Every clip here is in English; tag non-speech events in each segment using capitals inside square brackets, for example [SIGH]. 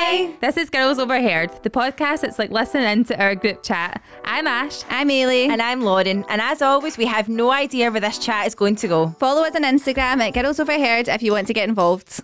Hi. This is Girls Overheard, the podcast that's like listening to our group chat. I'm Ash. I'm Eilidh. And I'm Lauren. And as always, we have no idea where this chat is going to go. Follow us on Instagram at Girls Overheard if you want to get involved.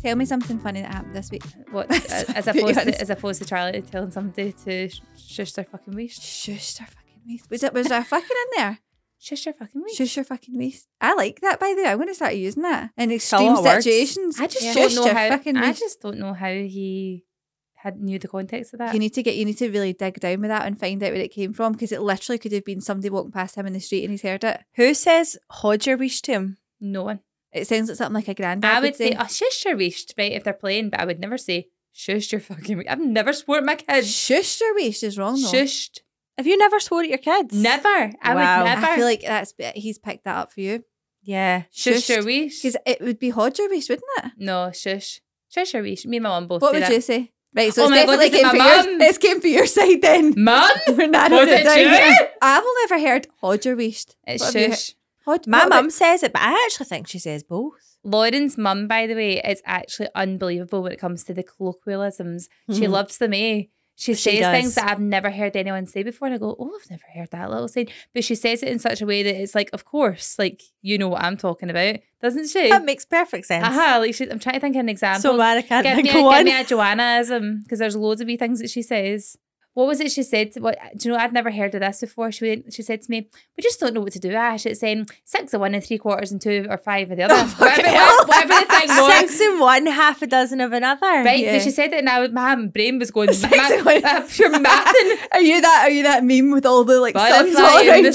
Tell me something funny that happened this week. What [LAUGHS] as, as Be opposed honest. to, as opposed to Charlie telling somebody to sh- shush their fucking waist. Shush their fucking waist. Was, it, was there a fucking in there? Shush their fucking waist. Shush your fucking waist. I like that, by the way. I'm going to start using that in extreme lot of words. situations. I just Shush don't know how. I just don't know how he had knew the context of that. You need to get. You need to really dig down with that and find out where it came from because it literally could have been somebody walking past him in the street and he's heard it. Who says hold your wish to him? no one. It sounds like something like a granddad. I would say, oh, shush your waist, right? If they're playing, but I would never say shush your fucking waist. I've never swore at my kids. "Shush your waist" is wrong though. Shushed. Have you never swore at your kids? Never. I Wow. would never. I feel like that's he's picked that up for you Yeah. shush your waist. because it would be hod your waist, wouldn't it? No, shush. Shush your waist. Me and my mum both What would that. you say? Right, so Oh it's my God, definitely this is came for my your. mum. [LAUGHS] It's came for your side then. Mum? [LAUGHS] We're narrowing Was it it down. here. I've only ever heard hod your waist. It's What have you shush. Hod, My what about- mum says it, but I actually think she says both. Lauren's mum, by the way, is actually unbelievable when it comes to the colloquialisms. She Mhm. loves them, eh? She, She says does. things that I've never heard anyone say before, and I go, "Oh, I've never heard that little saying." But she says it in such a way that it's like, "Of course, like you know what I'm talking about, doesn't she?" That makes perfect sense. Aha, like she, I'm trying to think of an example. So mad I can't give think me, of a, give one. me a Joannaism because there's loads of wee things that she says. What was it she said? What do you know? I'd never heard of this before. She went, she said to me, "We just don't know what to do, Ash." It's saying six of one and three quarters and two or five of the other. [LAUGHS] whatever, hell. whatever the thing was. Six in one, half a dozen of another. Right, Yeah. she said it, and I, my brain was going, [LAUGHS] Six ma- of one. uh, pure mathing. [LAUGHS] Are you that? Are you that meme with all the like suns all around you?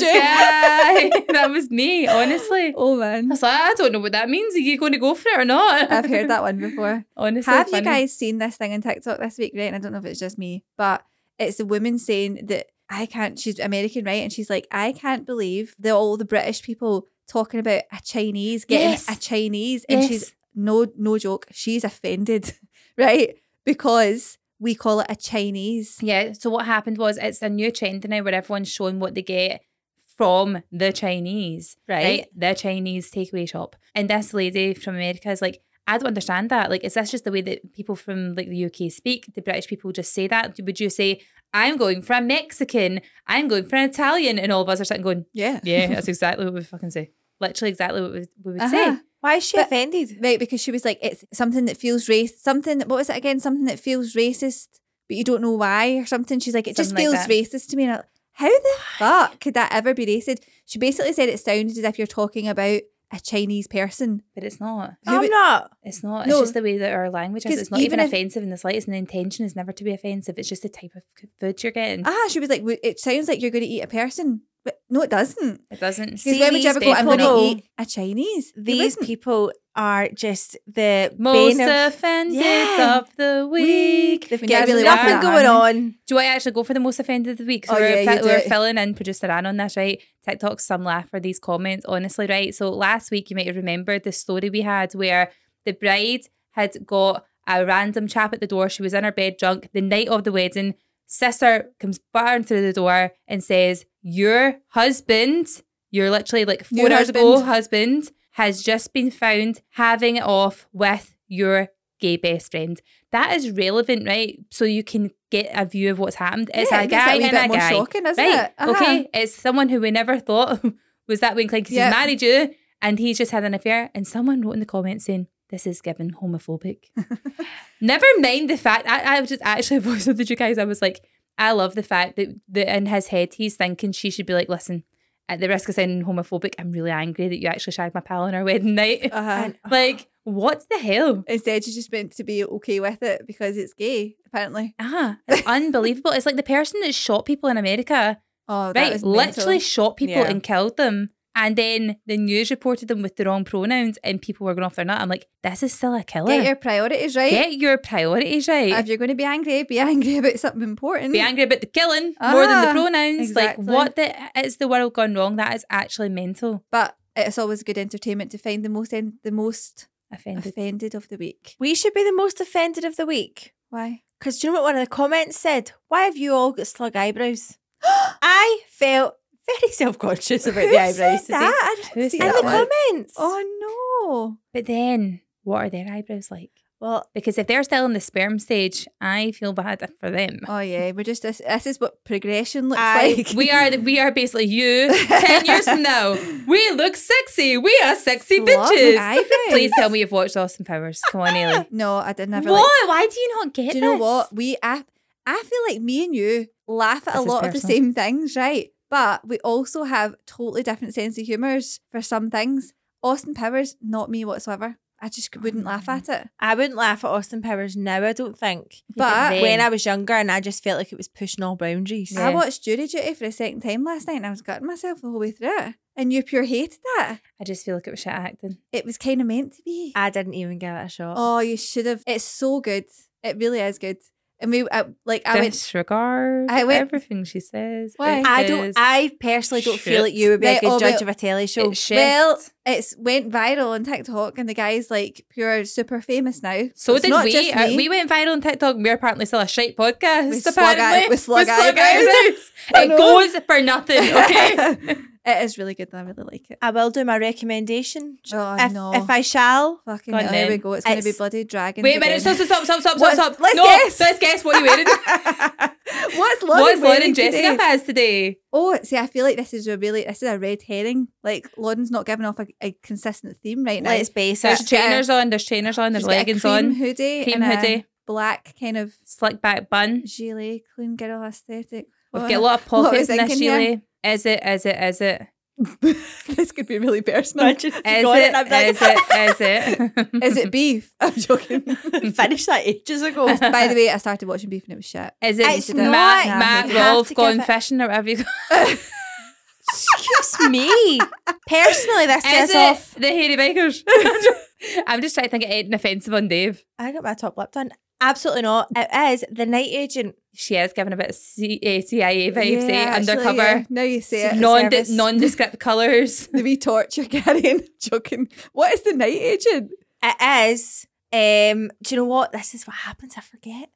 that was me, honestly. Oh I man, was like, I don't know what that means. Are you going to go for it or not? I've heard that one before. honestly, Have you guys seen this thing on TikTok this week? Right, and I don't know if it's just me, but it's a woman saying that I can't. She's American, right? And she's like, I can't believe that all the British people talking about a Chinese getting Yes. a Chinese, and Yes. she's no, no joke. She's offended, [LAUGHS] right? Because we call it a Chinese. Yeah. So what happened was it's a new trend now where everyone's showing what they get from the Chinese, Right. The Chinese takeaway shop. And this lady from America is like, I don't understand that. Like, is this just the way that people from like the UK speak? The British people just say that? Would you say, I'm going for a Mexican, I'm going for an Italian, and all of us are sitting going, Yeah, Yeah, [LAUGHS] that's exactly what we fucking say. Literally exactly what we, we would Uh-huh. say. Why is she But- offended? Right, because she was like, it's something that feels race, something, what was it again? Something that feels racist, but you don't know why or something. She's like, it just Something feels like racist to me. And I'm like, how the [SIGHS] fuck could that ever be racist? She basically said it sounded as if you're talking about a Chinese person. But it's not. I'm not. It's not. It's No. just the way that our language is. It's not even even, if- offensive in the slightest, and the intention is never to be offensive. It's just the type of food you're getting. Ah, she was like, it sounds like you're going to eat a person. But no, it doesn't. It doesn't. Because See, when would you ever go, I'm going to eat a Chinese? These people are just the Most bane of- offended Yeah. of the week. They've When got you really want nothing going on. Do I actually go for the most offended of the week? So Oh, we're, yeah, fi- we're filling in producer Anne on this, right? TikTok's some laugh for these comments, honestly, right? So last week you might have remembered the story we had where the bride had got a random chap at the door. She was in her bed drunk the night of the wedding. Sister comes barring through the door and says, Your husband, you're literally like four Your hours ago, husband. husband, has just been found having it off with your gay best friend. That is relevant, right? So you can get a view of what's happened. It's Yeah, a it makes it a guy and a more guy. shocking, isn't right. it? Uh-huh. Okay. It's someone who we never thought [LAUGHS] was that way inclined because Yeah. he's married you and he's just had an affair. And someone wrote in the comments saying, This is given homophobic. [LAUGHS] never mind the fact I, I was just actually [LAUGHS] voiced with you guys. I was like, I love the fact that, that in his head he's thinking she should be like, listen, at the risk of sounding homophobic, I'm really angry that you actually shagged my pal on our wedding night. [LAUGHS] Uh-huh. Like, what the hell? Instead, she's just meant to be okay with it because it's gay, apparently. Ah, [LAUGHS] it's unbelievable. It's like the person that shot people in America, Oh, right? Literally shot people Yeah. and killed them. And then the news reported them with the wrong pronouns and people were going off their nut. I'm like, this is still a killer. Get your priorities right. Get your priorities right. If you're going to be angry, be angry about something important. Be angry about the killing more than the Ah, pronouns. exactly. Like, what the is the world gone wrong? That is actually mental. But it's always good entertainment to find the most en- the most Offended. offended of the week. We should be the most offended of the week. Why? Because do you know what one of the comments said? Why have you all got slug eyebrows? [GASPS] I felt very self conscious about Who the eyebrows. said that? Who see said In that the one. comments. Oh no! But then what are their eyebrows like? Well, Because if they're still in the sperm stage, I feel bad for them. Oh yeah, we're just this. This is what progression looks I- like. We are the, we are basically you [LAUGHS] ten years from now. We look sexy. We are sexy Long bitches. Please tell me you've watched Austin Powers. Come on, Eilidh. [LAUGHS] No, I did never. What? Like, Why do you not get it? do you know this? what we? I I feel like me and you laugh at This a is lot of the same things, right? But we also have totally different sense of humours for some things. Austin Powers, not me whatsoever. I just wouldn't laugh mm. at it. I wouldn't laugh at Austin Powers now, I don't think. But then- When I was younger and I just felt like it was pushing all boundaries. Yeah. I watched Jury Duty for a second time last night and I was gutting myself the whole way through it. And you pure hated that. I just feel like it was shit acting. It was kind of meant to be. I didn't even give it a shot. Oh, you should have. It's so good. It really is good. And we, I, like, I went. Disregard I went- everything she says. Why? I don't. I personally don't feel like you would be a good oh, judge of a telly show. it's shit. Well, it's went viral on TikTok, and the guy's like pure super famous now. so it's did not we. just Uh, we went viral on TikTok. We're apparently still a shite podcast. With slug eye- apparently. with slug [LAUGHS] eyebrows. [LAUGHS] I it goes for nothing. Okay. [LAUGHS] it is really good. And I really like it. I will do my recommendation. Oh if, no! if I shall. Fucking hell, here we go. It's going to be bloody dragons. Wait a minute. Stop, stop, stop, stop, stop, What? stop. Let's no, guess. let's guess what you wearing. [LAUGHS] What's Lauren What's Lauren wearing dressing today? up today? Oh, see, I feel like this is a really this is a red herring. Like Lauren's not giving off a, a consistent theme right now. Let's base There's it. Yeah. trainers on. There's trainers on. There's She's a leggings cream on. hoodie, Cream and hoodie. a black kind of Slick back bun. gilet, clean girl aesthetic. We've got a lot of what was pockets in this thinking here? gilet. Is it? Is it? Is it? [LAUGHS] this could be really personal. Imagine if you Is got it? and I'm like, Is it? Is it? [LAUGHS] Is it beef? [LAUGHS] I'm joking. Finished that ages ago. By the way, I started watching beef and it was shit. Is it It's Matt, not. Matt You have Rolfe gone it- fishing or whatever you call Excuse me. Personally, this Is it off. the hairy bikers? I'm just trying to think of anything offensive on Dave. I got my top lip done. Absolutely not. It is the night agent. She is giving a bit of C- uh, CIA vibes, eh? Yeah, actually, Undercover, yeah. Now you see it. Secret non Service. nondescript colours. [LAUGHS] the wee torch you're carrying. [LAUGHS] joking. What is the night agent? It is. Um, do you know what? This is what happens. I forget.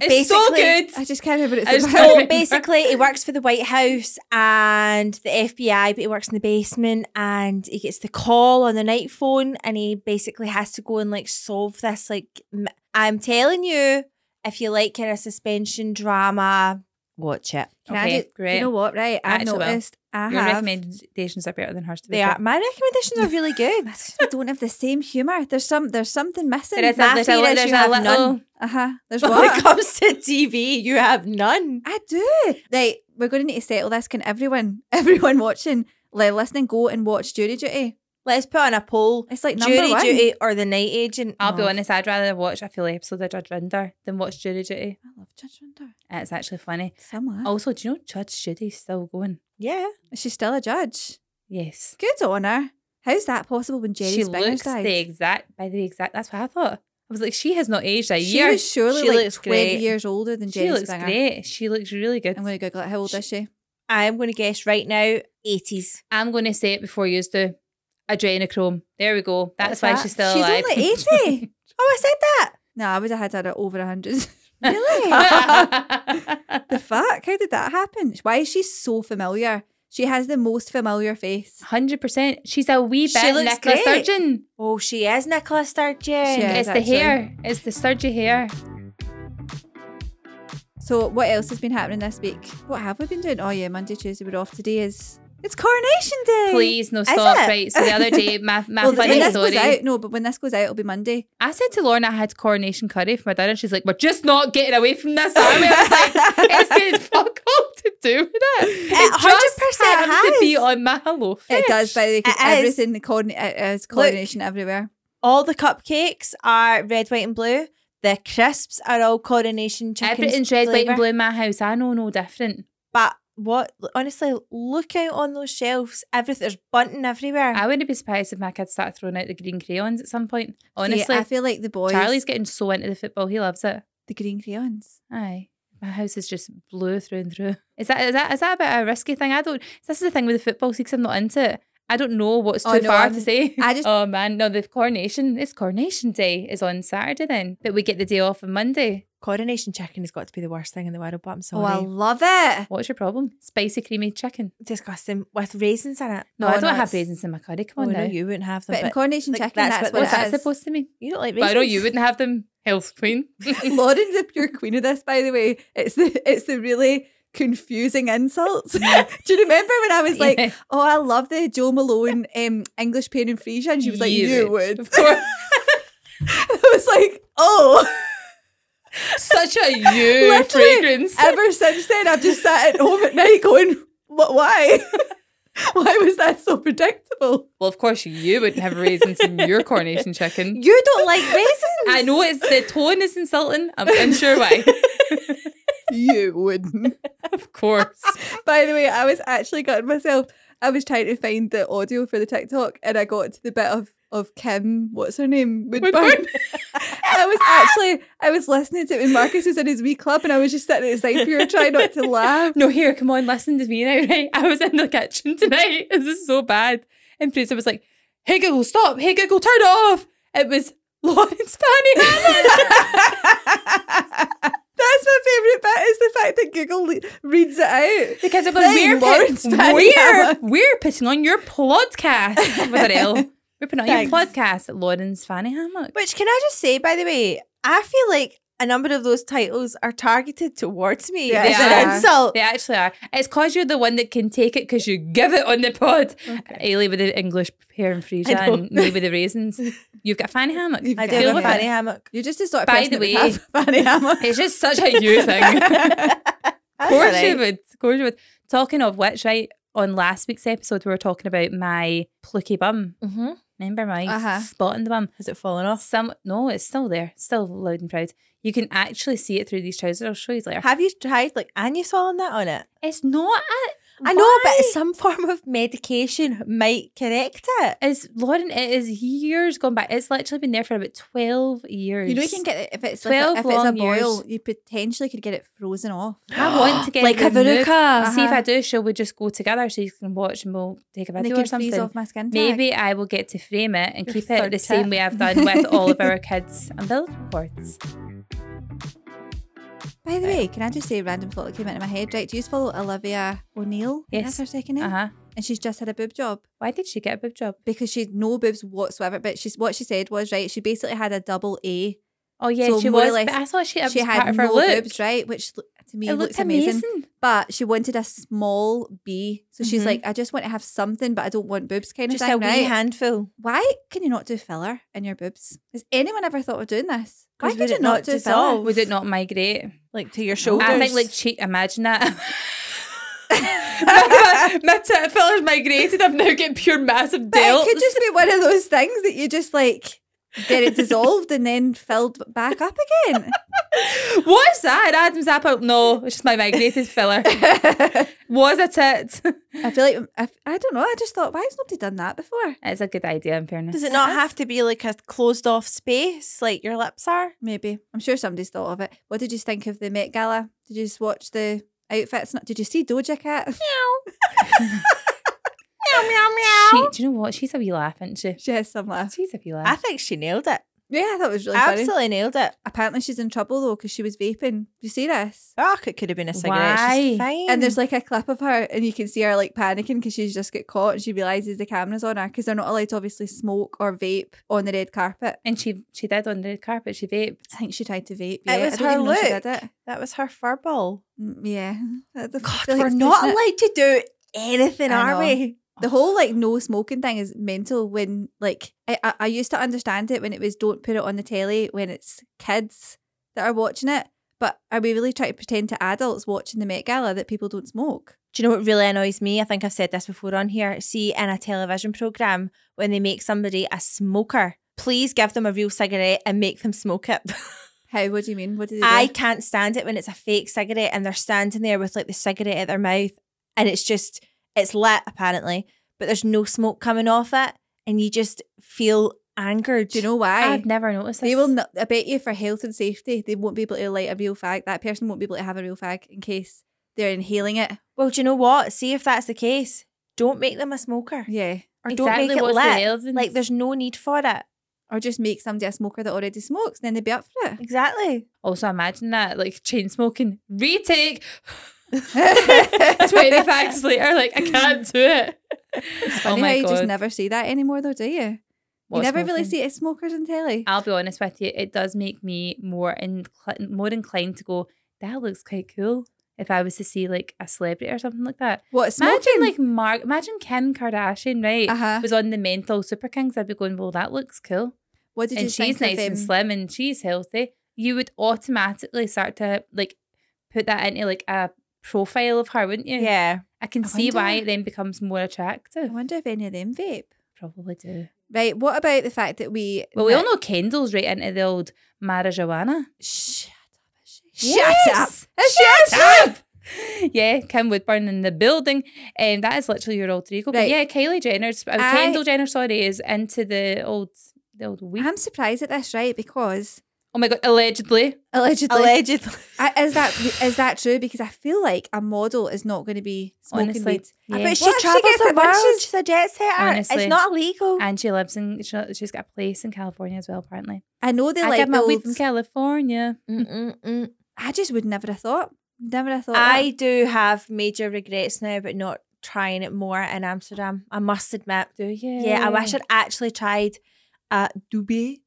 It's so Basically- good. I just can't remember what it's just about. can't So remember. basically, he works for the White House and the FBI, but he works in the basement and he gets the call on the night phone and he basically has to go and like solve this. Like, I'm telling you, if you like kind of suspension drama, watch it. Can Okay, I do, great. You know what? Right, I I've actually will. noticed. I Your have. recommendations are better than hers. To be They fair. are my recommendations are really [LAUGHS] good. That's 'cause we don't have the same humor. There's some. There's something missing. There is a, My there's a, fear is there's you a have little. none. Uh huh. There's what? [LAUGHS] when it comes to TV, you have none. I do. Right, we're going to need to settle this. Can everyone, [LAUGHS] everyone watching, like listening, go and watch Jury Duty? Let's put on a poll. It's like number Jury one. duty or the night agent? I'll be Oh. honest, I'd rather watch a full episode of Judge Rinder than watch Jury Duty. I love Judge Rinder. It's actually funny. Similar. Also, do you know Judge Judy's still going? Yeah. Is she still a judge? Yes. Good on her. How's that possible when Jerry she looks died? the exact, by the exact, that's what I thought. I was like, she has not aged a she year. was surely She like looks 20 great. years older than Jerry she looks Springer. great. She looks really good. I'm going to Google it. How old is she? I'm going to guess right now 80s. I'm going to say it before you do. Adrenochrome. There we go. That's What's why that? she's still She's alive. only [LAUGHS] 80. Oh, I said that. no, I would have had her at over 100. [LAUGHS] really? [LAUGHS] the fuck? How did that happen? Why is she so familiar? She has the most familiar face. Hundred percent. She's a wee She bit looks Nicola great. Sturgeon. Oh, she is Nicola Sturgeon. She is. it's the actually. hair. It's the sturgy hair. So, what else has been happening this week? What have we been doing? Oh, yeah, Monday, Tuesday, we're off. Today is. It's Coronation Day. Please, no stop. Right. So the other day, [LAUGHS] my, my Well, funny when this story. goes out, no, but when this goes out, it'll be Monday. I said to Lauren I had coronation curry for my dinner. She's like, "We're just not getting away from this." Are we? I was like, [LAUGHS] "It's got fuck all to do with it. It just 100% happened to be has. on my hello. It does, by the way, 'cause It is. everything, the coordinate, it uh, uh, is coordination everywhere. All the cupcakes are red, white, and blue. The crisps are all coronation chicken. Everything's red, white, and blue in my house. I know no different. But what? Honestly, look out on those shelves. Everything there's bunting everywhere. I wouldn't be surprised if my kids start throwing out the green crayons at some point. See, Honestly, I feel like the boys. Charlie's getting so into the football. He loves it. the green crayons. Aye. My house is just blue through and through. Is that is that is that a bit of a risky thing? I don't. This is the thing with the football. See, 'cause I'm not into it. I don't know what's oh, too Oh, no, far I'm- to say. [LAUGHS] I just- oh man, no, the coronation. It's coronation day is on Saturday then, but we get the day off on Monday. Coronation chicken has got to be the worst thing in the world, but I'm sorry. Oh, I love it. What's your problem? Spicy creamy chicken. Disgusting with raisins in it. No, Oh, I don't no, have raisins in my curry. Come Oh, on no, you wouldn't have them. But in But, coronation like, chicken, that's that's, what- what, What's that is. supposed to mean? you don't like But raisins. I know you wouldn't have them. Health queen. [LAUGHS] Lauren's the [LAUGHS] pure queen of this, by the way. It's the it's the really confusing insults. [LAUGHS] Do you remember when I was like, Yeah. "Oh, I love the Jo Malone um, English pear and freesia," and she was like, You "You would. would." [LAUGHS] I was like, "Oh." Such a [LAUGHS] you Literally, fragrance. Ever since then, I've just sat at home at night going, "What? Why? why was that so predictable?" Well, of course you wouldn't have raisins in your coronation chicken. You don't like raisins. I know it's the tone is insulting. I'm unsure why. You wouldn't. [LAUGHS] of course. By the way, I was actually gutting myself. I was trying to find the audio for the TikTok and I got to the bit of, of Kim, what's her name? Woodburn. Woodburn. [LAUGHS] I was actually, I was listening to it when Marcus was in his wee club and I was just sitting at the side here trying not to [LAUGHS] laugh. No, here, come on, listen to me now, right? I was in the kitchen tonight. This is so bad. And Fraser was like, hey, Google, stop. Hey, Google, turn it off. It was Lawrence Fanny Hammond. That's my favourite bit is the fact that Google le- reads it out. Because it was we're, Lawrence Fanny we're, [LAUGHS] [LAUGHS] we're putting on your podcast with an L. We're putting on Thanks. your podcast at Lawrence Fanny Hammock. Which can I just say, by the way, I feel like a number of those titles are targeted towards me Yeah, they an insult. They actually are. It's because you're the one that can take it because you give it on the pod. Eilidh with the English pear and freesia and me with the raisins. You've got Fanny Hammock. You've I do have a with fanny it. hammock. You're just the sort of By person the have [LAUGHS] Fanny Hammock. It's just such a you thing. Of course you would. Of course you would. Talking of which, right, on last week's episode, we were talking about my plucky bum. Mhm. Remember my Uh-huh. spot in the bum? Has it fallen off? Some no, it's still there, still loud and proud. You can actually see it through these trousers. I'll show you later. Have you tried like and you've on that on it? It's not a. I know, but some [LAUGHS] form of medication might correct it. It's Lauren. It is years gone by. It's literally been there for about twelve years. You know, you can get it if it's like 12 a, if it's a boil, years. you potentially could get it frozen off. [GASPS] I want to get like it a removed. veruca. See if Uh-huh. I do, shall we just go together so you can watch and we'll take a video or something? off my skin tag. Maybe I will get to frame it and Your keep it the same way I've done with all of [LAUGHS] our kids' umbilical cords. By the way, can I just say a random thought that came into my head? Right, do you follow Olivia O'Neill? Yes. That's her second name. Uh huh. And she's just had a boob job Why did she get a boob job? because she had no boobs whatsoever. But she's what she said was right. She basically had a double A. Oh yeah, So she was. less, but I thought she, she had part of her no look. boobs, right? Which to me It looks amazing. amazing. But she wanted a small B. So she's Mhm. like, I just want to have something, but I don't want boobs kind Just of a thing, wee right? handful. Why can you not do filler in your boobs? Has anyone ever thought of doing this? Why could would you not not do dissolve? filler? Would it not migrate? Like to your shoulders. I think like [LAUGHS] cheek. Imagine that. [LAUGHS] my, my tit fillers migrated. I've now got pure massive But delts. it could just be one of those things that you just like get it dissolved and then filled back up again. [LAUGHS] What's that? Adam's apple? No, it's just my migrated filler. [LAUGHS] Was it it? I feel like I, I don't know. I just thought, why has nobody done that before? It's a good idea, in fairness. Does it not have to be like a closed off space like your lips are? Maybe I'm sure somebody's thought of it. What did you think of the Met Gala? Did you just watch the outfits? Did you see Doja Cat? [LAUGHS] Meow meow She, do you know what? She's a wee laugh, isn't she? She has some laugh. She's a wee laugh. I think she nailed it. Yeah, I thought it was really funny. Absolutely nailed it. Apparently, she's in trouble though because she was vaping. You see this? Oh, it could have been a cigarette. Why? She's fine. And there's like a clip of her, and you can see her like panicking because she's just got caught, and she realizes the camera's on her because they're not allowed to obviously smoke or vape on the red carpet. and she she did on the red carpet. She vaped. I think she tried to vape. It Yeah, was I her look. it. that was her furball. Mm, Yeah, God, like we're not pushing it. allowed to do anything, I are know. we? The whole like no smoking thing is mental. When like I, I I used to understand it when it was don't put it on the telly when it's kids that are watching it. But are we really trying to pretend to adults watching the Met Gala that people don't smoke? Do you know what really annoys me? I think I've said this before on here. See, in a television program, when they make somebody a smoker, please give them a real cigarette and make them smoke it. [LAUGHS] How? What do you mean? What do they I can't stand it when it's a fake cigarette and they're standing there with like the cigarette at their mouth and it's just, it's lit apparently, but there's no smoke coming off it and you just feel angered. Do you know why? I've never noticed this. They will not, I bet you for health and safety, they won't be able to light a real fag. That person won't be able to have a real fag in case they're inhaling it. Well, do you know what? See if that's the case. Don't make them a smoker. Yeah. or Exactly, don't make it what's the lit. Like there's no need for it. Or just make somebody a smoker that already smokes, and then they'd be up for it. Exactly. Also, imagine that, like chain smoking, retake. 20 facts later, like, I can't do it. It's oh funny my how you God. just never see that anymore, though, do you? What, you never really see it smokers on telly. I'll be honest with you, it does make me more incl- more inclined to go, that looks quite cool. If I was to see like a celebrity or something like that. What smoking? Imagine like Mark imagine Kim Kardashian, right? uh-huh. Was on the menthol Superkings. I'd be going, Well, that looks cool. What did you and she's think nice of and slim and she's healthy. You would automatically start to like put that into like a profile of her, wouldn't you? Yeah. I can I see why it then becomes more attractive. I wonder if any of them vape. Probably do. Right. What about the fact that we? Well, we all know Kendall's right into the old marijuana. Shut up. Shut Yes. up. Shut up. Yeah, Kim Woodburn in the building. Um, that is literally your alter ego. But Right. yeah, Kylie Jenner's uh, I- Kendall Jenner, sorry, is into the old the old weed. I'm surprised at this, right? Because oh my god, allegedly. allegedly, Allegedly. I, is that is that true? Because I feel like a model is not going to be smoking Honestly. weed. Yeah. But she What if she travels gets the world. she's- She's a jet setter. Honestly. It's not illegal. And she lives in she, she's got a place in California as well, apparently. I know they I like get my the weed from California. Mm-mm-mm. I just would never have thought. Never have thought. I that. do have major regrets now but not trying it more in Amsterdam. I must admit. Do you? Yeah, I wish I'd actually tried uh, a doobie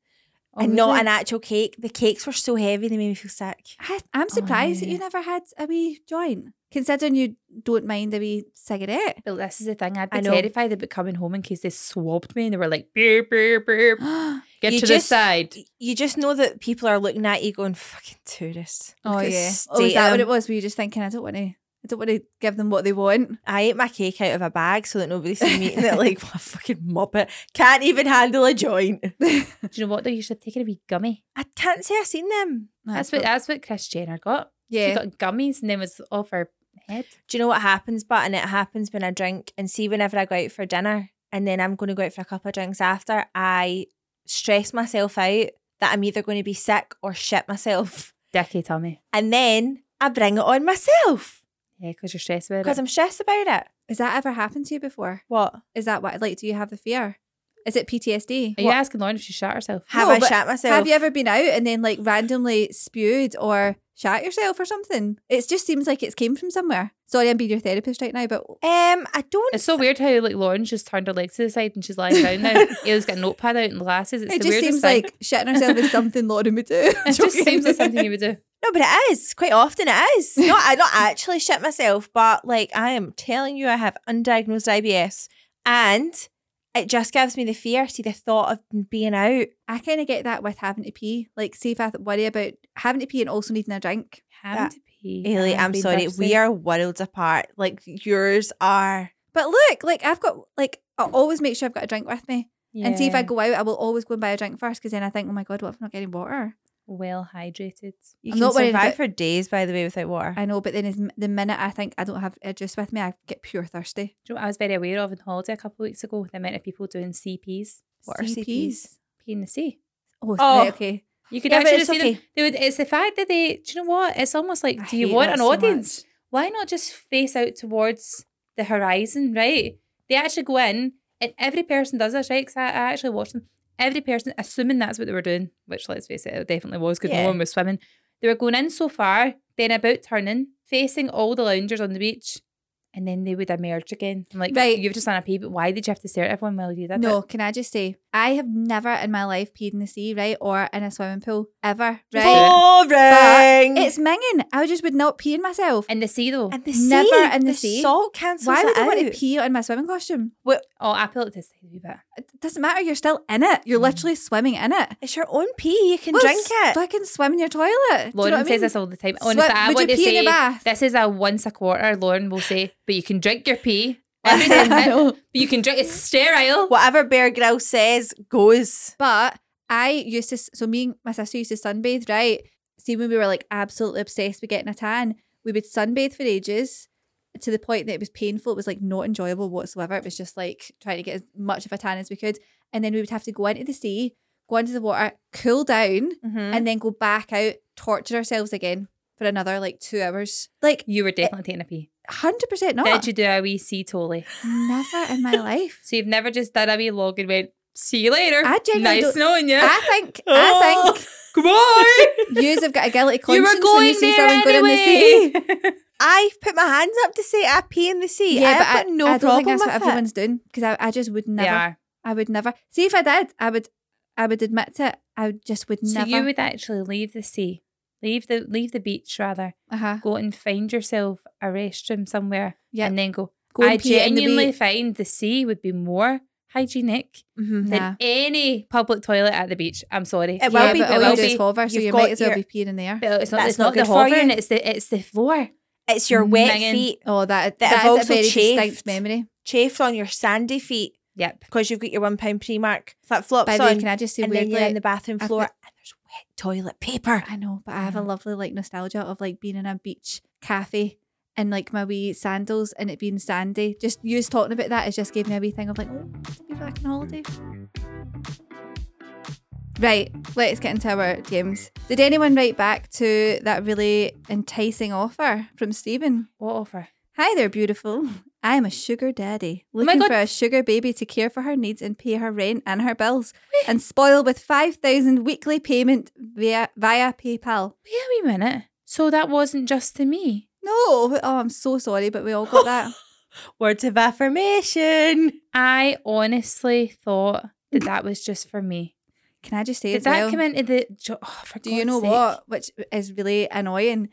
Oh, and not an actual cake. The cakes were so heavy they made me feel sick. I, I'm surprised that yeah. you never had a wee joint, considering you don't mind a wee cigarette. But this is the thing. I'd be I know. terrified about coming home in case they swabbed me and they were like, beep, beep, beep. [GASPS] Get You to the side. You just know that people are looking at you going, fucking tourists. oh Look at the yeah. Oh, is that what it was? Were you just thinking, I don't want to, I don't want to give them what they want. I ate my cake out of a bag so that nobody see [LAUGHS] me eating it like a fucking muppet. Can't even handle a joint. [LAUGHS] Do you know what though? You should have taken a wee gummy. I can't say I've seen them. That's, what that's what Kris Jenner got. yeah. She got gummies and then was off her head. Do you know what happens? But and it happens when I drink and see whenever I go out for dinner and then I'm going to go out for a couple of drinks after, I stress myself out that I'm either going to be sick or shit myself. Dicky tummy. And then I bring it on myself Yeah, because you're stressed about it. because it. I'm stressed about it. Has that ever happened to you before? What? Is that what, like, do you have the fear? Is it PTSD? Are you what- asking Lauren if she shot herself? Have No, I but shat myself? Have you ever been out and then like randomly spewed or shat yourself or something? It just seems like it's came from somewhere. Sorry, I'm being your therapist right now, but Um, I don't. It's so weird how like Lauren's just turned her legs to the side and she's lying down now. [LAUGHS] Eilidh's got a notepad out and glasses. It's it the just weirdest seems thing. like shitting herself is something Lauren would do. [LAUGHS] it just [LAUGHS] seems like something you would do. No, but it is quite often. It is [LAUGHS] not. I don't actually shit myself, but like I am telling you, I have undiagnosed IBS, and it just gives me the fear. See the thought of being out. I kind of get that with having to pee. Like, see if I worry about having to pee and also needing a drink. Having That- to pee. Eilidh, I'm sorry, thirsty. we are worlds apart. Like yours are. But look, like I've got like I always make sure I've got a drink with me, and see if I go out, I will always go and buy a drink first because then I think, oh my god, what if I'm not getting water? Well hydrated. You I'm can not worried survive about- for days, by the way, without water. I know, but then is the minute I think I don't have uh, a juice with me, I get pure thirsty. Do you know what I was very aware of in holiday a couple of weeks ago? The amount of people doing CPs, What are CPs? pee in the sea. Oh, Oh. right, okay. You could Yeah, but actually it's see them. okay. They would. It's the fact that they. Do you know what? It's almost like, I do you hate want that an so audience? much. Why not just face out towards the horizon? Right? They actually go in, and every person does this, right? Because I, I actually watched them. Every person, assuming that's what they were doing, which let's face it, it definitely was because Yeah. no one was swimming. They were going in so far, then about turning, facing all the loungers on the beach, and then they would emerge again. I'm like, Right. you've just done a pee, but why did you have to stare at everyone while you did No, it? can I just say, I have never in my life peed in the sea, right, or in a swimming pool ever, right? Boring. It's minging. I just would not pee in myself. In the sea though. and the sea, never in the the sea. Salt cancels Why would it I want to pee in my swimming costume? oh, I feel like this a wee bit. It doesn't matter. You're still in it. You're Mm. literally swimming in it. It's your own pee. You can Well, drink s- it. Fucking swim in your toilet. Do you know Lauren I says mean? this all the time. Swim- Honestly, I would want you to pee in say your bath? this is a once a quarter. Lauren will say, but you can drink your pee. Every Listen, time, I know. but you can drink. It's sterile. Whatever Bear Grylls says goes. But I used to, so me and my sister used to sunbathe, right? See, when we were like absolutely obsessed with getting a tan, we would sunbathe for ages to the point that it was painful. It was like not enjoyable whatsoever. It was just like trying to get as much of a tan as we could. And then we would have to go into the sea, go into the water, cool down, Mm-hmm. and then go back out, torture ourselves again for another like two hours. Like, You were definitely taking a pee. Hundred percent not. Did you do a wee C Tolly? Never in my life. So you've never just done a wee log and went, see you later. I genuinely nice don't- knowing you. I think. Oh. I think Goodbye. [LAUGHS] yous have got a guilty you conscience were going when you see there someone going in the sea. anyway. [LAUGHS] I've put my hands up to say I pee in the sea. Yeah, I've but I, no I don't problem think that's with what it. everyone's doing because I, I just would never. they never. are. I would never. See if I did, I would. I would admit to it. I would just would So never. you would actually leave the sea, leave the leave the beach rather, uh huh. go and find yourself a restroom somewhere, Yeah. and then go. Go and I pee in the genuinely find the sea would be more hygienic Mhm. Nah. than any public toilet at the beach. I'm sorry. It will yeah, be, but it all will you do be. is hover, so You've got might as well your- be peeing in there. But it's not, That's it's not not, the good for hovering, you. it's the it's the floor. It's your wet Minging. feet Oh, that That that have is a also very distinct chafed. memory. chafed on your sandy feet Yep. because you've got your one pound Primark flip flops By the way, on, can I just say and then you're in the bathroom floor toilet paper. I know, but I have a lovely like nostalgia of like being in a beach cafe and like my wee sandals and it being sandy. Just you just talking about that has just gave me a wee thing of like, oh, to be back on holiday. Right, let's get into our games. Did anyone write back to that really enticing offer from Stephen? What offer? Hi there, beautiful. I am a sugar daddy, Oh looking God. for a sugar baby to care for her needs and pay her rent and her bills, and spoil with five thousand weekly payment via via PayPal. Wait a minute. So that wasn't just to me. No, oh, I'm so sorry, but we all got that. [LAUGHS] Words of affirmation. I honestly thought that that was just for me. Can I just say Did that well? come into the? Oh, do you know sake. what? Which is really annoying.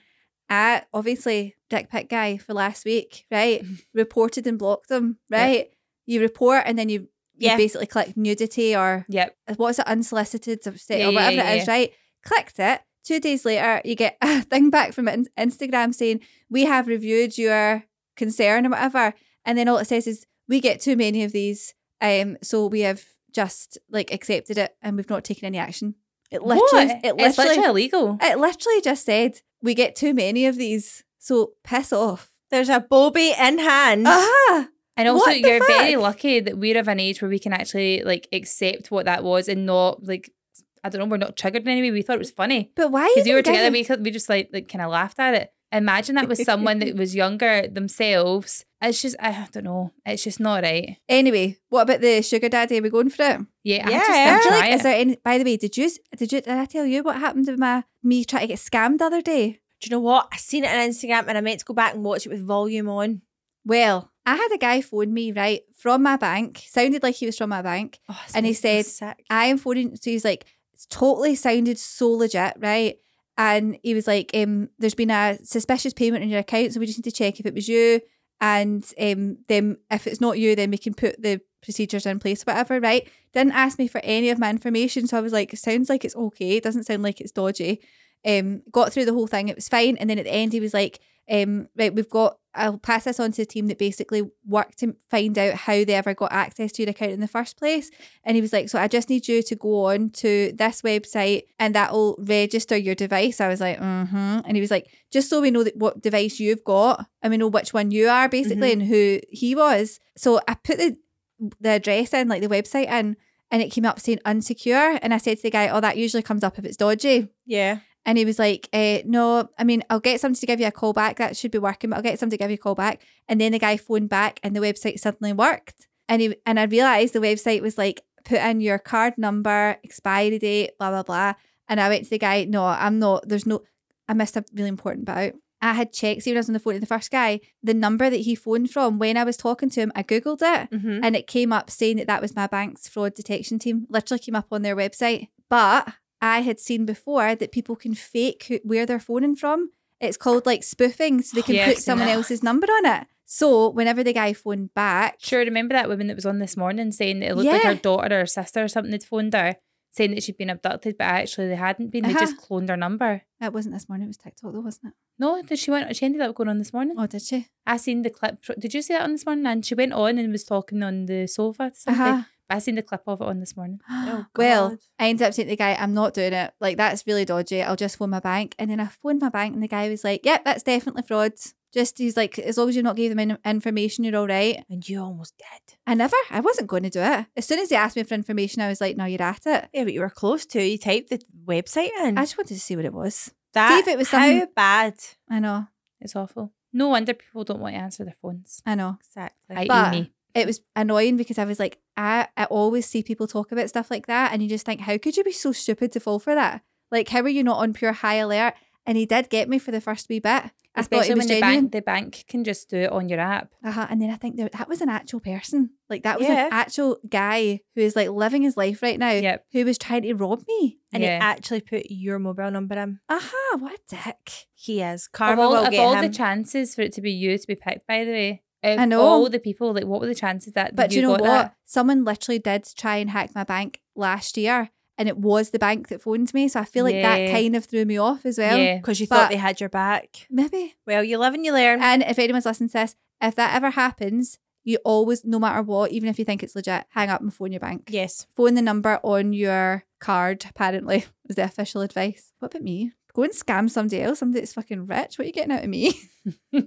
I obviously dick pic guy for last week, right? [LAUGHS] Reported and blocked them, right? You report and then you you Yeah. basically click nudity or Yep. what's it unsolicited or Yeah, or whatever yeah, it is, right? Clicked it. Two days later, you get [LAUGHS] a thing back from Instagram saying we have reviewed your concern or whatever, and then all it says is we get too many of these, um, so we have just like accepted it and we've not taken any action. It literally, what? it it's literally, literally illegal. it literally just said we get too many of these, so piss off. There's a bobby in hand. Ah, And also, you're very lucky that we're of an age where we can actually like accept what that was and not like I don't know, we're not triggered in any way. We thought it was funny but why? because we were together. give- We we just like like kind of laughed at it. Imagine that was someone that [LAUGHS] was younger themselves. It's just I don't know. It's just not right. Anyway, what about the sugar daddy? Are we going for it? Yeah, Yeah. I just I feel like, is there any? By the way, did you did you did I tell you what happened with my me trying to get scammed the other day? Do you know what? I seen it on Instagram and I meant to go back and watch it with volume on. Well, I had a guy phone me right from my bank. Sounded like he was from my bank. Oh, And he said, sick. I am phoning. So he's like, it's totally sounded so legit, right? And he was like, um, there's been a suspicious payment in your account, so we just need to check if it was you. And um, then if it's not you, then we can put the procedures in place, whatever, right? Didn't ask me for any of my information. So I was like, sounds like it's okay. It doesn't sound like it's dodgy. Um, got through the whole thing. It was fine. And then at the end, he was like, um, right, we've got, I'll pass this on to the team that basically worked to find out how they ever got access to your account in the first place. And he was like, so I just need you to go on to this website and that'll register your device. I was like, mm-hmm. And he was like, just so we know that what device you've got and we know which one you are basically and who he was. So I put the the address in, like the website in, and it came up saying unsecure. And I said to the guy, oh, that usually comes up if it's dodgy. Yeah. And he was like, eh, no, I mean, I'll get somebody to give you a call back. That should be working, but I'll get somebody to give you a call back. And then the guy phoned back and the website suddenly worked. And he and I realized the website was like, put in your card number, expiry date, blah, blah, blah. And I went to the guy, no, I'm not, there's no, I missed a really important bit. I had checked, even I was on the phone to the first guy, the number that he phoned from when I was talking to him, I Googled it Mm-hmm. and it came up saying that that was my bank's fraud detection team. Literally came up on their website. But I had seen before that people can fake where they're phoning from. It's called like spoofing, so they can Yes. put someone else's number on it. So whenever the guy phoned back, Sure, remember that woman that was on this morning saying that it looked like her daughter or her sister or something had phoned her saying that she'd been abducted, but actually they hadn't been. They Uh-huh. just cloned her number. it wasn't this morning, it was TikTok though, wasn't it? No, did she went? She ended up going on this morning. Oh, did she? I seen the clip. Did you see that on this morning? And she went on and was talking on the sofa. To something. Uh-huh. But I seen the clip of it on this morning. [GASPS] Oh, [GASPS] well, I ended up saying to the guy, I'm not doing it. Like, that's really dodgy. I'll just phone my bank. And then I phoned my bank, and the guy was like, Yep, that's definitely fraud. Just, he's like, as long as you've not gave them in- information, you're all right. And you almost did. I never, I wasn't going to do it. As soon as he asked me for information, I was like, No, you're at it. Yeah, but you were close to. You typed the website in. I just wanted to see what it was. that, if it was how bad. I know. It's awful. No wonder people don't want to answer their phones. I know. Exactly. I But- me. It was annoying because I was like, I, I always see people talk about stuff like that, and you just think, how could you be so stupid to fall for that? Like, how are you not on pure high alert? And he did get me for the first wee bit. I thought Especially it was when the genuine. bank the bank can just do it on your app. Uh-huh. And then I think there, that was an actual person. Like that was Yeah. an actual guy who is like living his life right now. Yep. Who was trying to rob me. and Yeah. he actually put your mobile number in. Aha, what a dick. He is. Of Karma all, will of get all him. the chances for it to be you to be picked, by the way. I know. All the people, like, what were the chances that But do you know got what? that? Someone literally did try and hack my bank last year. And it was the bank that phoned me. So I feel like that kind of threw me off as well. Yeah. because you But- thought they had your back. Maybe. Well, you live and you learn. And if anyone's listening to this, if that ever happens, you always, no matter what, even if you think it's legit, hang up and phone your bank. yes. Phone the number on your card, apparently, [LAUGHS] was the official advice. What about me? Go and scam somebody else, somebody that's fucking rich. What are you getting out of me? [LAUGHS]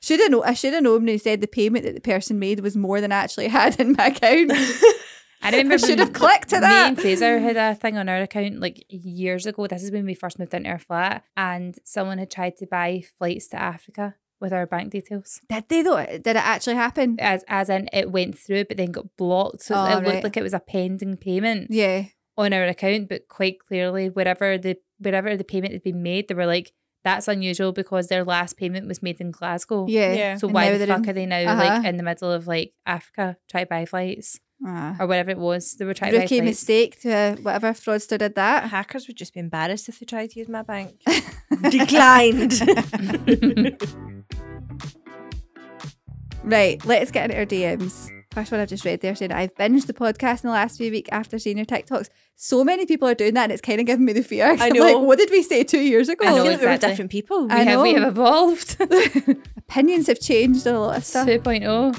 should have known. I should have known when he said the payment that the person made was more than I actually had in my account. [LAUGHS] I remember I should have clicked to Me that. and Fraser had a thing on our account like years ago. This is when we first moved into our flat, and someone had tried to buy flights to Africa with our bank details. Did they though? Did it actually happen? As as in it went through, but then got blocked. So Oh, it looked like it was a pending payment Yeah. on our account, but quite clearly, wherever the wherever the payment had been made, they were like, "That's unusual because their last payment was made in Glasgow." Yeah. Yeah. So And why the they're fuck in- are they now Uh-huh. like in the middle of like Africa trying to buy flights Ah. or whatever it was? They were trying to buy Rookie flights. mistake to uh, whatever fraudster did that. Hackers would just be embarrassed if they tried to use my bank. [LAUGHS] Declined. [LAUGHS] Right, let's get into our DMs. First one I've just read there saying I've binged the podcast in the last few weeks after seeing your TikToks. So many people are doing that and it's kind of giving me the fear. [LAUGHS] I I'm know. like, what did we say two years ago? I know, feel like we were different people. we, I have, we have evolved. [LAUGHS] [LAUGHS] Opinions have changed a lot of stuff. 2.0.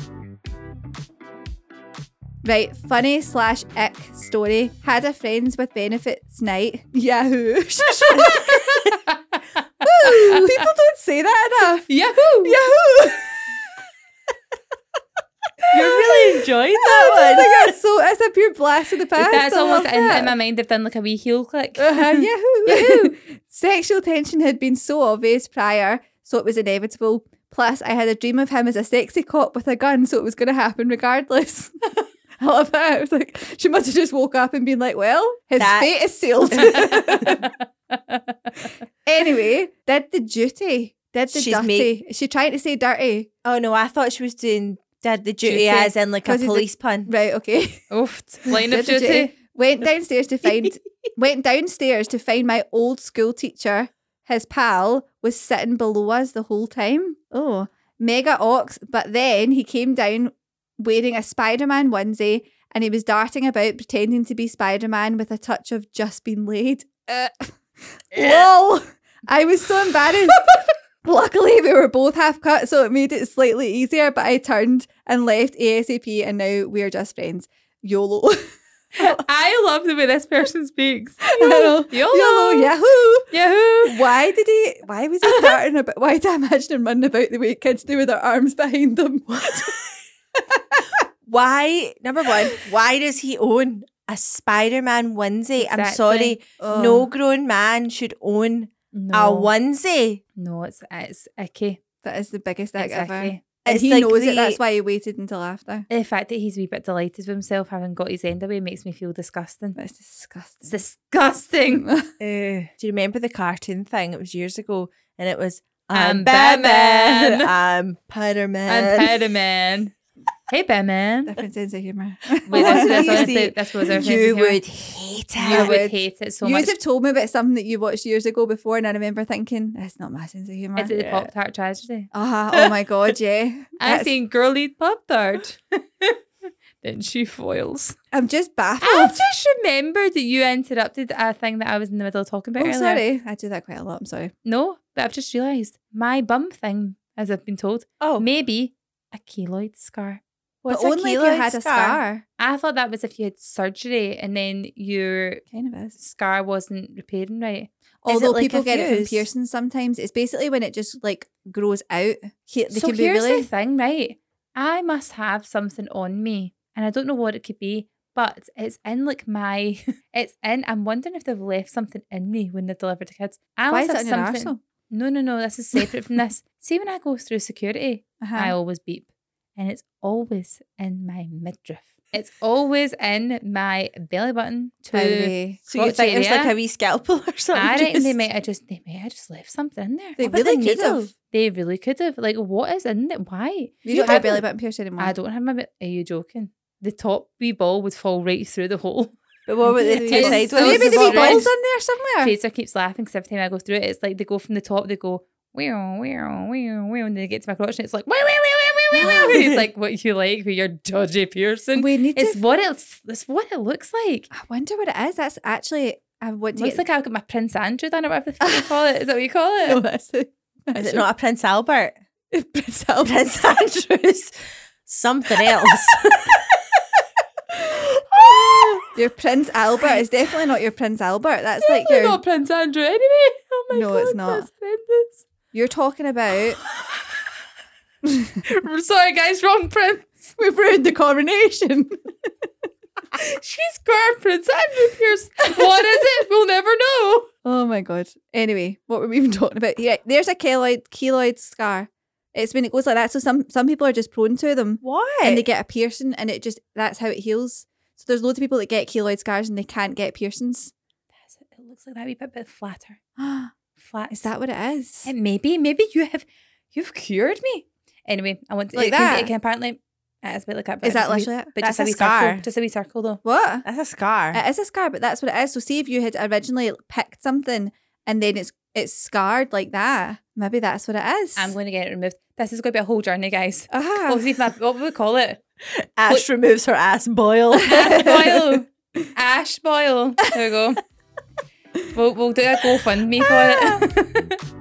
Right, funny slash ick story. Had a friends with benefits night. Yahoo. People don't say that enough. Yahoo! Yahoo. You're really [LAUGHS] enjoying I that just think that's so it's a pure blast of the past. That's I almost in, that. in my mind. They've done like a wee heel click. Uh-huh, Yahoo! [LAUGHS] Yahoo! Sexual tension had been so obvious prior, so it was inevitable. Plus, I had a dream of him as a sexy cop with a gun, so it was going to happen regardless. [LAUGHS] I love that. I was like, she must have just woke up and been like, well, his That- fate is sealed. anyway, did the duty. Did the She's dirty. make- Is she trying to say dirty? Oh no, I thought she was doing did the duty Duty. as in like a 'Cause he's a- police pun. Right, okay. Oof. [LAUGHS] Line of Did the duty. [LAUGHS] Went downstairs to find [LAUGHS] went downstairs to find my old school teacher. His pal was sitting below us the whole time. Oh, mega ox. But then he came down wearing a Spider Man onesie and he was darting about pretending to be Spider Man with a touch of just been laid. Uh, lol. I was so embarrassed. Luckily, we were both half cut, so it made it slightly easier. But I turned and left ASAP, and now we're just friends. YOLO. [LAUGHS] I love the way this person speaks. [LAUGHS] YOLO. YOLO. YOLO. Yahoo. Yahoo. Why did he? Why was he [LAUGHS] darting about? Why did I imagine him running about the way kids do with their arms behind them? What? Why number one, why does he own a Spider-Man onesie? I'm sorry. Oh. No grown man should own a No. onesie. No, it's it's icky. that is the biggest ick ever. Exactly. And It's he like knows it. That's why he waited until after. The fact that he's a wee bit delighted with himself having got his end away makes me feel disgusting. That's It's disgusting. disgusting. [LAUGHS] [LAUGHS] Uh, do you remember the cartoon thing? It was years ago, and it was I'm I'm Batman, Batman. [LAUGHS] I'm Spider-Man. and Spider-Man. Hey, Batman. Different sense of humour. Wait, that's, that's, You honestly, see, that's what I was you would hate it. You would. hate it so much. you much. have told me about something that you watched years ago before, and I remember thinking, that's not my sense of humour. Is it the Yeah. Pop Tart tragedy? Ah, oh my god, yeah. [LAUGHS] I That's- seen girl eat Pop Tart. [LAUGHS] then she foils. I'm just baffled. I just remembered that you interrupted a thing that I was in the middle of talking about oh, earlier. sorry. I do that quite a lot. I'm sorry. No, but I've just realised my bum thing, as I've been told, Oh, maybe a keloid scar. what's but a only if you keloid had a scar. I thought that was if you had surgery and then your Kind of is. scar wasn't repairing right. Although like people get it from piercings sometimes, it's basically when it just like grows out. He- so can be here's really the thing, right? I must have something on me, and I don't know what it could be, but it's in like my, [LAUGHS] it's in. I'm wondering if they've left something in me when they delivered the kids. I Why must have something. No, no, no. This is separate from this. [LAUGHS] See, when I go through security, Uh-huh. I always beep, and it's always in my midriff. It's always in my belly button. To So you think there's like a wee scalpel or something? I reckon they just- might have just they may have just left something in there. they but really the could needle. have. They really could have. Like, what is in it? Why? You You don't have haven't- belly button pierced anymore. I don't have my. Are you joking? The top wee ball would fall right through the hole. But what about the Maybe two It's side so? Maybe the the wee balls in there somewhere. Fraser keeps laughing because every time I go through it, it's like they go from the top, they go wow, wow, wow, wow, and they get to my crotch and it's like wow, wow, wow, wow, wow, wow. It's [GASPS] like what you like with your dodgy piercing. We need It's to. what it's it's what it looks like. I wonder what it is. That's actually. I want to looks get. like I've got my Prince Andrew done or whatever the fuck you call it. Is that what you call [LAUGHS] it? no, that's it. Is it not a Prince Albert? [LAUGHS] Prince Albert? Prince Andrews. Something else. [LAUGHS] Your Prince Albert is definitely not your Prince Albert. That's like your. not Prince Andrew anyway. [LAUGHS] Oh my No, god, it's not. You're talking about. [LAUGHS] Sorry, guys, wrong Prince. [LAUGHS] We've ruined the coronation. She's got Prince Andrew pierced. What is it? We'll never know. Oh my god. Anyway, what were we even talking about? Yeah, there's a keloid keloid scar. It's when it goes like that. So some some people are just prone to them, Why? and they get a piercing, and it just that's how it heals. So there's loads of people that get keloid scars and they can't get piercings. It looks like that wee bit, bit flatter. [GASPS] Flat. is that what it is? It maybe, maybe you have, you've cured me. Anyway, I want to Like it can, that? It can apparently. It is a bit like that. but Is that just a wee- literally it? But That's just a a wee scar. circle. Just a wee circle though. What? That's a scar. It is a scar, but that's what it is. So see if you had originally picked something and then it's it's scarred like that. Maybe that's what it is. I'm going to get it removed. This is going to be a whole journey, guys. Ah. We'll see if my, what would we call it? Ash removes her ass boil. Ash boil. [LAUGHS] Ash boil. There we go. We'll, we'll do a GoFundMe for it. [LAUGHS]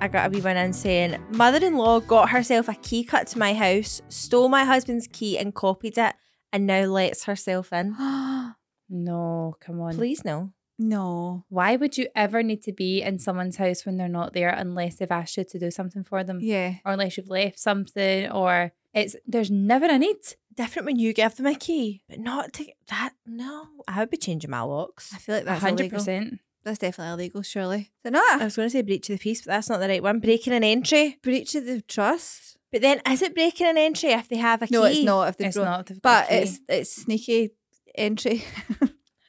I got a wee one in saying, Mother in law got herself a key cut to my house, stole my husband's key and copied it, and now lets herself in. [GASPS] no, come on. Please no. No. Why would you ever need to be in someone's house when they're not there unless they've asked you to do something for them? Yeah. Or unless you've left something or it's there's never a need. Different when you give them a key, but not to that. No, I would be changing my locks. I feel like that's hundred illegal. percent. That's definitely illegal, surely. Is it I was going to say breach of the peace, but that's not the right one. Breaking an entry. Breach of the trust? But then, is it breaking an entry if they have a key? No, it's not. If they've It's bro- not. they've got But a key. it's it's sneaky entry. [LAUGHS]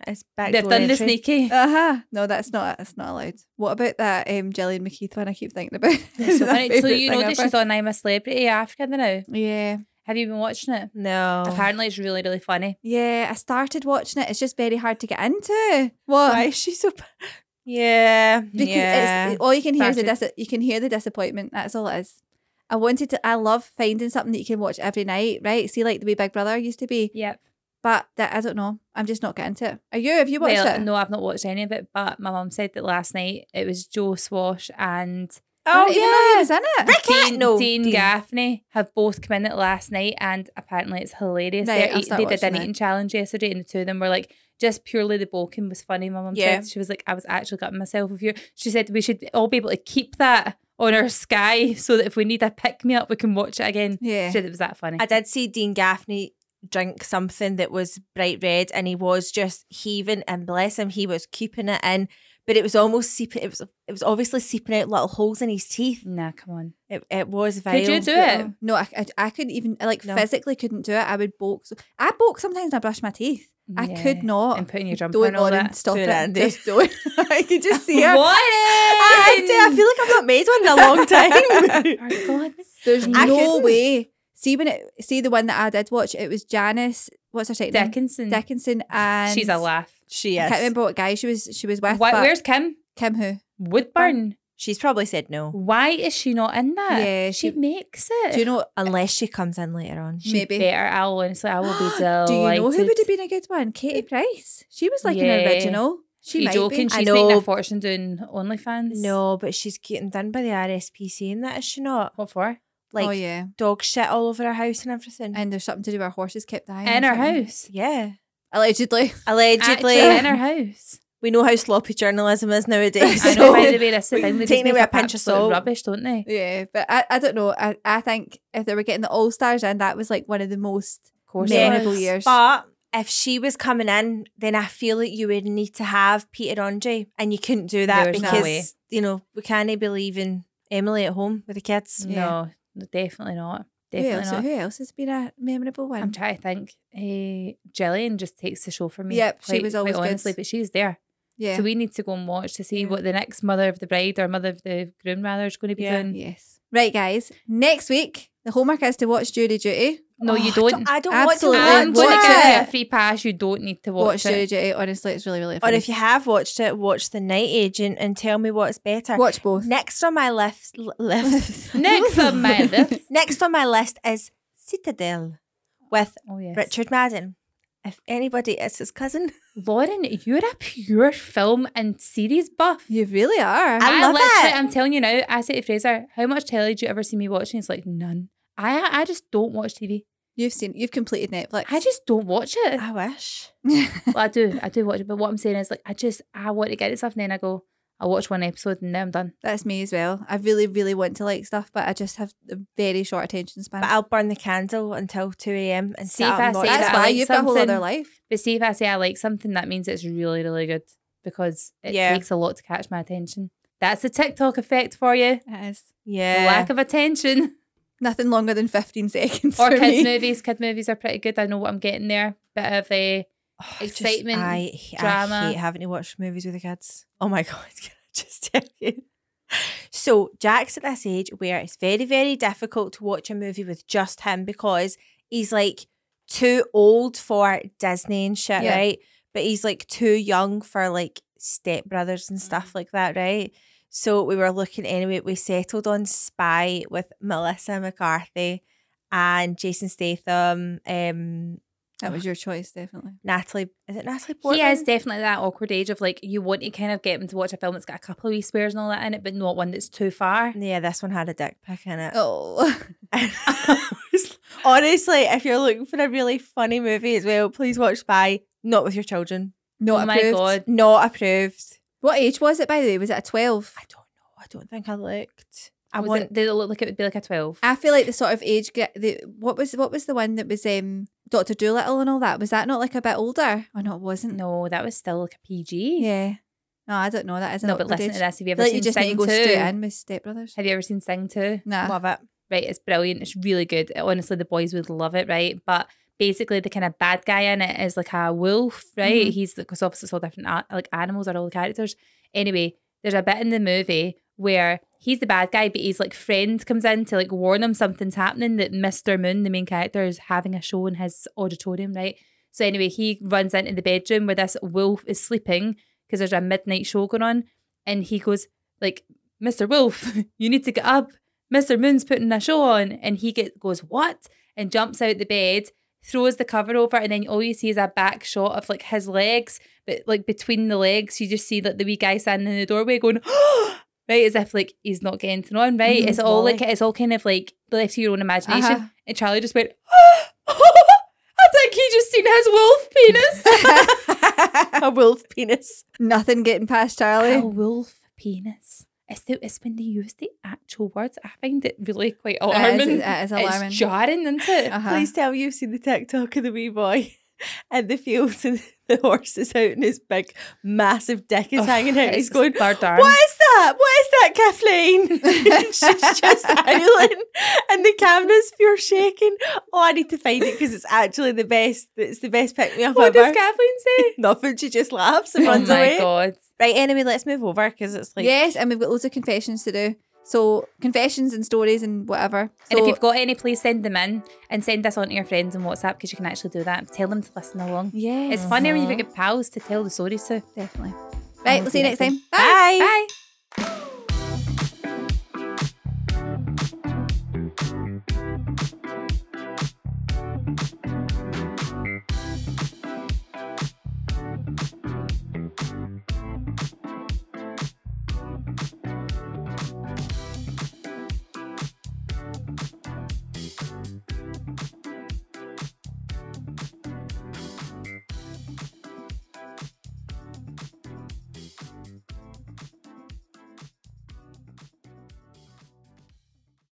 It's back they've done the sneaky. uh huh. No, that's not. That's not allowed. What about that um, Gillian McKeith one? I keep thinking about. [LAUGHS] So, [LAUGHS] funny. so you know that she's on I'm a Celebrity Africa now. Yeah, Have you been watching it? No. Apparently, it's really really funny. yeah. I started watching it. It's just very hard to get into. What? Why is [LAUGHS] she so? Yeah. because yeah. it's all you can hear is the Started. dis- you can hear the disappointment. That's all it is. I wanted to. I love finding something that you can watch every night. Right? See, like the way Big Brother used to be. Yep. But that I don't know. I'm just not getting into it. Are you? Have you watched well, it? no, I've not watched any of it, but my mum said that last night it was Joe Swash and oh didn't even know he yeah. was in it. Rick Dean, Dean, no, Dean, Dean. Gaffney have both come in it last night, and apparently it's hilarious. Right, They're I'll eat- they did an watching it. eating challenge yesterday, and the two of them were like, just purely the bulking was funny. My mum Yeah. said she was like, I was actually gutting myself with you. She said we should all be able to keep that on our Sky so that if we need a pick me up, we can watch it again. Yeah. She said it was that funny. I did see Dean Gaffney drink something that was bright red, and he was just heaving. And bless him, he was keeping it in, but it was almost seeping. It was it was obviously seeping out little holes in his teeth. nah, come on. It, it was vile. Could you do it? No, I, I, I couldn't even like No. physically couldn't do it. I would bulk. So, I bulk sometimes. when I brush my teeth. I could Yeah. not. And putting your jumper don't and all that. stop Do it. it, Just don't. [LAUGHS] I could just see her. What? I, had I feel like I've not made one in a long [LAUGHS] time. For God's There's. I no couldn't. way. See when it see the one that I did watch. It was Janice. What's her second name? Dickinson. Dickinson and She's a laugh. she I is. can't remember what guy she was. She was with. Why, but where's Kim? Kim? Who? Woodburn. She's probably said no, Why is she not in that? Yeah, she, she- makes it. Do you know? unless she comes in later on. She maybe. better. I'll honestly, I will be delighted. [GASPS] Do you know who would have been a good one? Katie Price. She was like Yeah. an original. She you might joking? be. I She's making know. a fortune doing OnlyFans. No, but she's getting done by the RSPC, and that is she not? What for? Oh, like oh yeah, dog shit all over her house and everything. and there's something to do with her horses kept dying In or her something. house. yeah, allegedly. [LAUGHS] allegedly. Actually, in her house. [LAUGHS] we know how sloppy journalism is nowadays. [LAUGHS] I know. By the way, that's the thing. They Taking just it make a pinch of absolute salt. rubbish, don't they? Yeah, but I, I don't know. I, I think if they were getting the All Stars in, that was like one of the most Of course, memorable years. But if she was coming in, then I feel like you would need to have Peter Andre, and you couldn't do that There's because way. you know we can't be leaving Emily at home with the kids. Yeah. No, definitely not. Who Definitely else, not. who else has been a memorable one? I'm trying to think. Uh, Gillian just takes the show for me. Yep, she quite- was quite always good. honestly, but she's there. yeah. So we need to go and watch to see Yeah. what the next mother of the bride or mother of the groom rather is going to be Yeah. doing. yes. Right, guys. Next week, the homework is to watch Jury Duty. No, you Oh, don't. I don't Absolutely. want to I'm watch going to watch give you it. a free pass. You don't need to Watch, watch, it. Duty. Honestly, it's really, really Or funny. if you have watched it, watch The Night Agent and tell me what's better. watch both. Next on my list, list [LAUGHS] Next on my [LAUGHS] list. next on my list is Citadel with Oh yes, Richard Madden. If anybody is his cousin, [LAUGHS] Lauren, you're a pure film and series buff. You really are. I love literally, it. I'm telling you now. I say to Fraser, "How much telly do you ever see me watching?" It's like, "None." I I just don't watch TV. You've seen. You've completed Netflix. I just don't watch it. I wish. well, I do, I do [LAUGHS] watch it. But what I'm saying is, like, I just I want to get this stuff, and then I go, I'll watch one episode, and then I'm done. That's me as well. I really, really want to like stuff, but I just have a very short attention span. But I'll burn the candle until 2 a.m. and See if I say. That's that I like you've got a whole other something- life. But see, if I say I like something, that means it's really, really good because it Yeah. takes a lot to catch my attention. That's the TikTok effect for you. It is Yeah. Lack of attention. [LAUGHS] nothing longer than fifteen seconds. Or for kids me. movies. Kid movies are pretty good. I know what I'm getting there. Bit of a Oh, just- excitement, I, drama. I hate having to watch movies with the kids. Oh my [LAUGHS] god, can I just tell you? So Jack's at this age where it's very, very difficult to watch a movie with just him because he's like too old for Disney and shit, Yeah. right? But he's like too young for like stepbrothers and Mm. stuff like that, right? So we were looking anyway. We settled on Spy with Melissa McCarthy and Jason Statham, um, That was your choice, definitely. Natalie. Is it Natalie Portman? He is definitely that awkward age of like you want to kind of get him to watch a film that's got a couple of wee swears and all that in it, but not one that's too far. Yeah, this one had a dick pic in it. Oh, [LAUGHS] Honestly, if you're looking for a really funny movie as well, please watch Spy. Not with your children. not oh my approved. god. Not approved. What age was it, by the way? Was it a twelve? I don't know. I don't think I looked. I Was want. it, did it look like it would be like a twelve? I feel like the sort of age get the what was what was the one that was um Doctor Dolittle and all that was that not like a bit older? Oh no, it wasn't. No, that was still like a PG. Yeah. No, I don't know. That is No, but listen age. to this. Have you ever like seen you just Sing go 2? straight in with Step Brothers. Have you ever seen Sing 2? Nah. Love it. Right, it's brilliant. It's really good. Honestly, the boys would love it, right? But basically, the kind of bad guy in it is like a wolf, right? Mhm. He's because obviously it's all different like animals are all the characters. Anyway, there's a bit in the movie where he's the bad guy, but his like friend comes in to like warn him something's happening. That Mr. Moon, the main character, is having a show in his auditorium, right? So anyway, he runs into the bedroom where this wolf is sleeping because there's a midnight show going on, and he goes like, "Mr. Wolf, [LAUGHS] you need to get up. Mr. Moon's putting a show on," and he get goes what and jumps out the bed, throws the cover over, and then all you see is a back shot of like his legs, but like between the legs, you just see like the wee guy standing in the doorway going. [GASPS] Right, as if like he's not getting anything on, right? Mhm, it's all like it's all kind of like left to your own imagination. Uh-huh. And Charlie just went, [GASPS] I think he just seen his wolf penis. [LAUGHS] a wolf penis. Nothing getting past Charlie. a wolf penis. It's, the, it's when they use the actual words. I find it really quite It is- alarming. it is alarming. It's jarring, isn't it? Uh-huh. Please tell me you've seen the TikTok of the wee boy [LAUGHS] in the fields [LAUGHS] and the horse is out and his big, massive dick is Ugh, hanging out. He's going. What is that? What is that, Kathleen? [LAUGHS] She's just howling, and the camera's pure shaking. Oh, I need to find it because it's actually the best. It's the best pick me up What ever. does Kathleen say? Nothing. She just laughs and oh runs my away. god. Right. Anyway, let's move over because it's like yes, and we've got loads of confessions to do. So confessions and stories and whatever. and if you've got any, please send them in and send this on to your friends on WhatsApp because you can actually do that. Tell them to listen along. yeah, It's funnier when you've got pals to tell the stories to. definitely. Right, we'll see you next time. Bye. bye. Bye.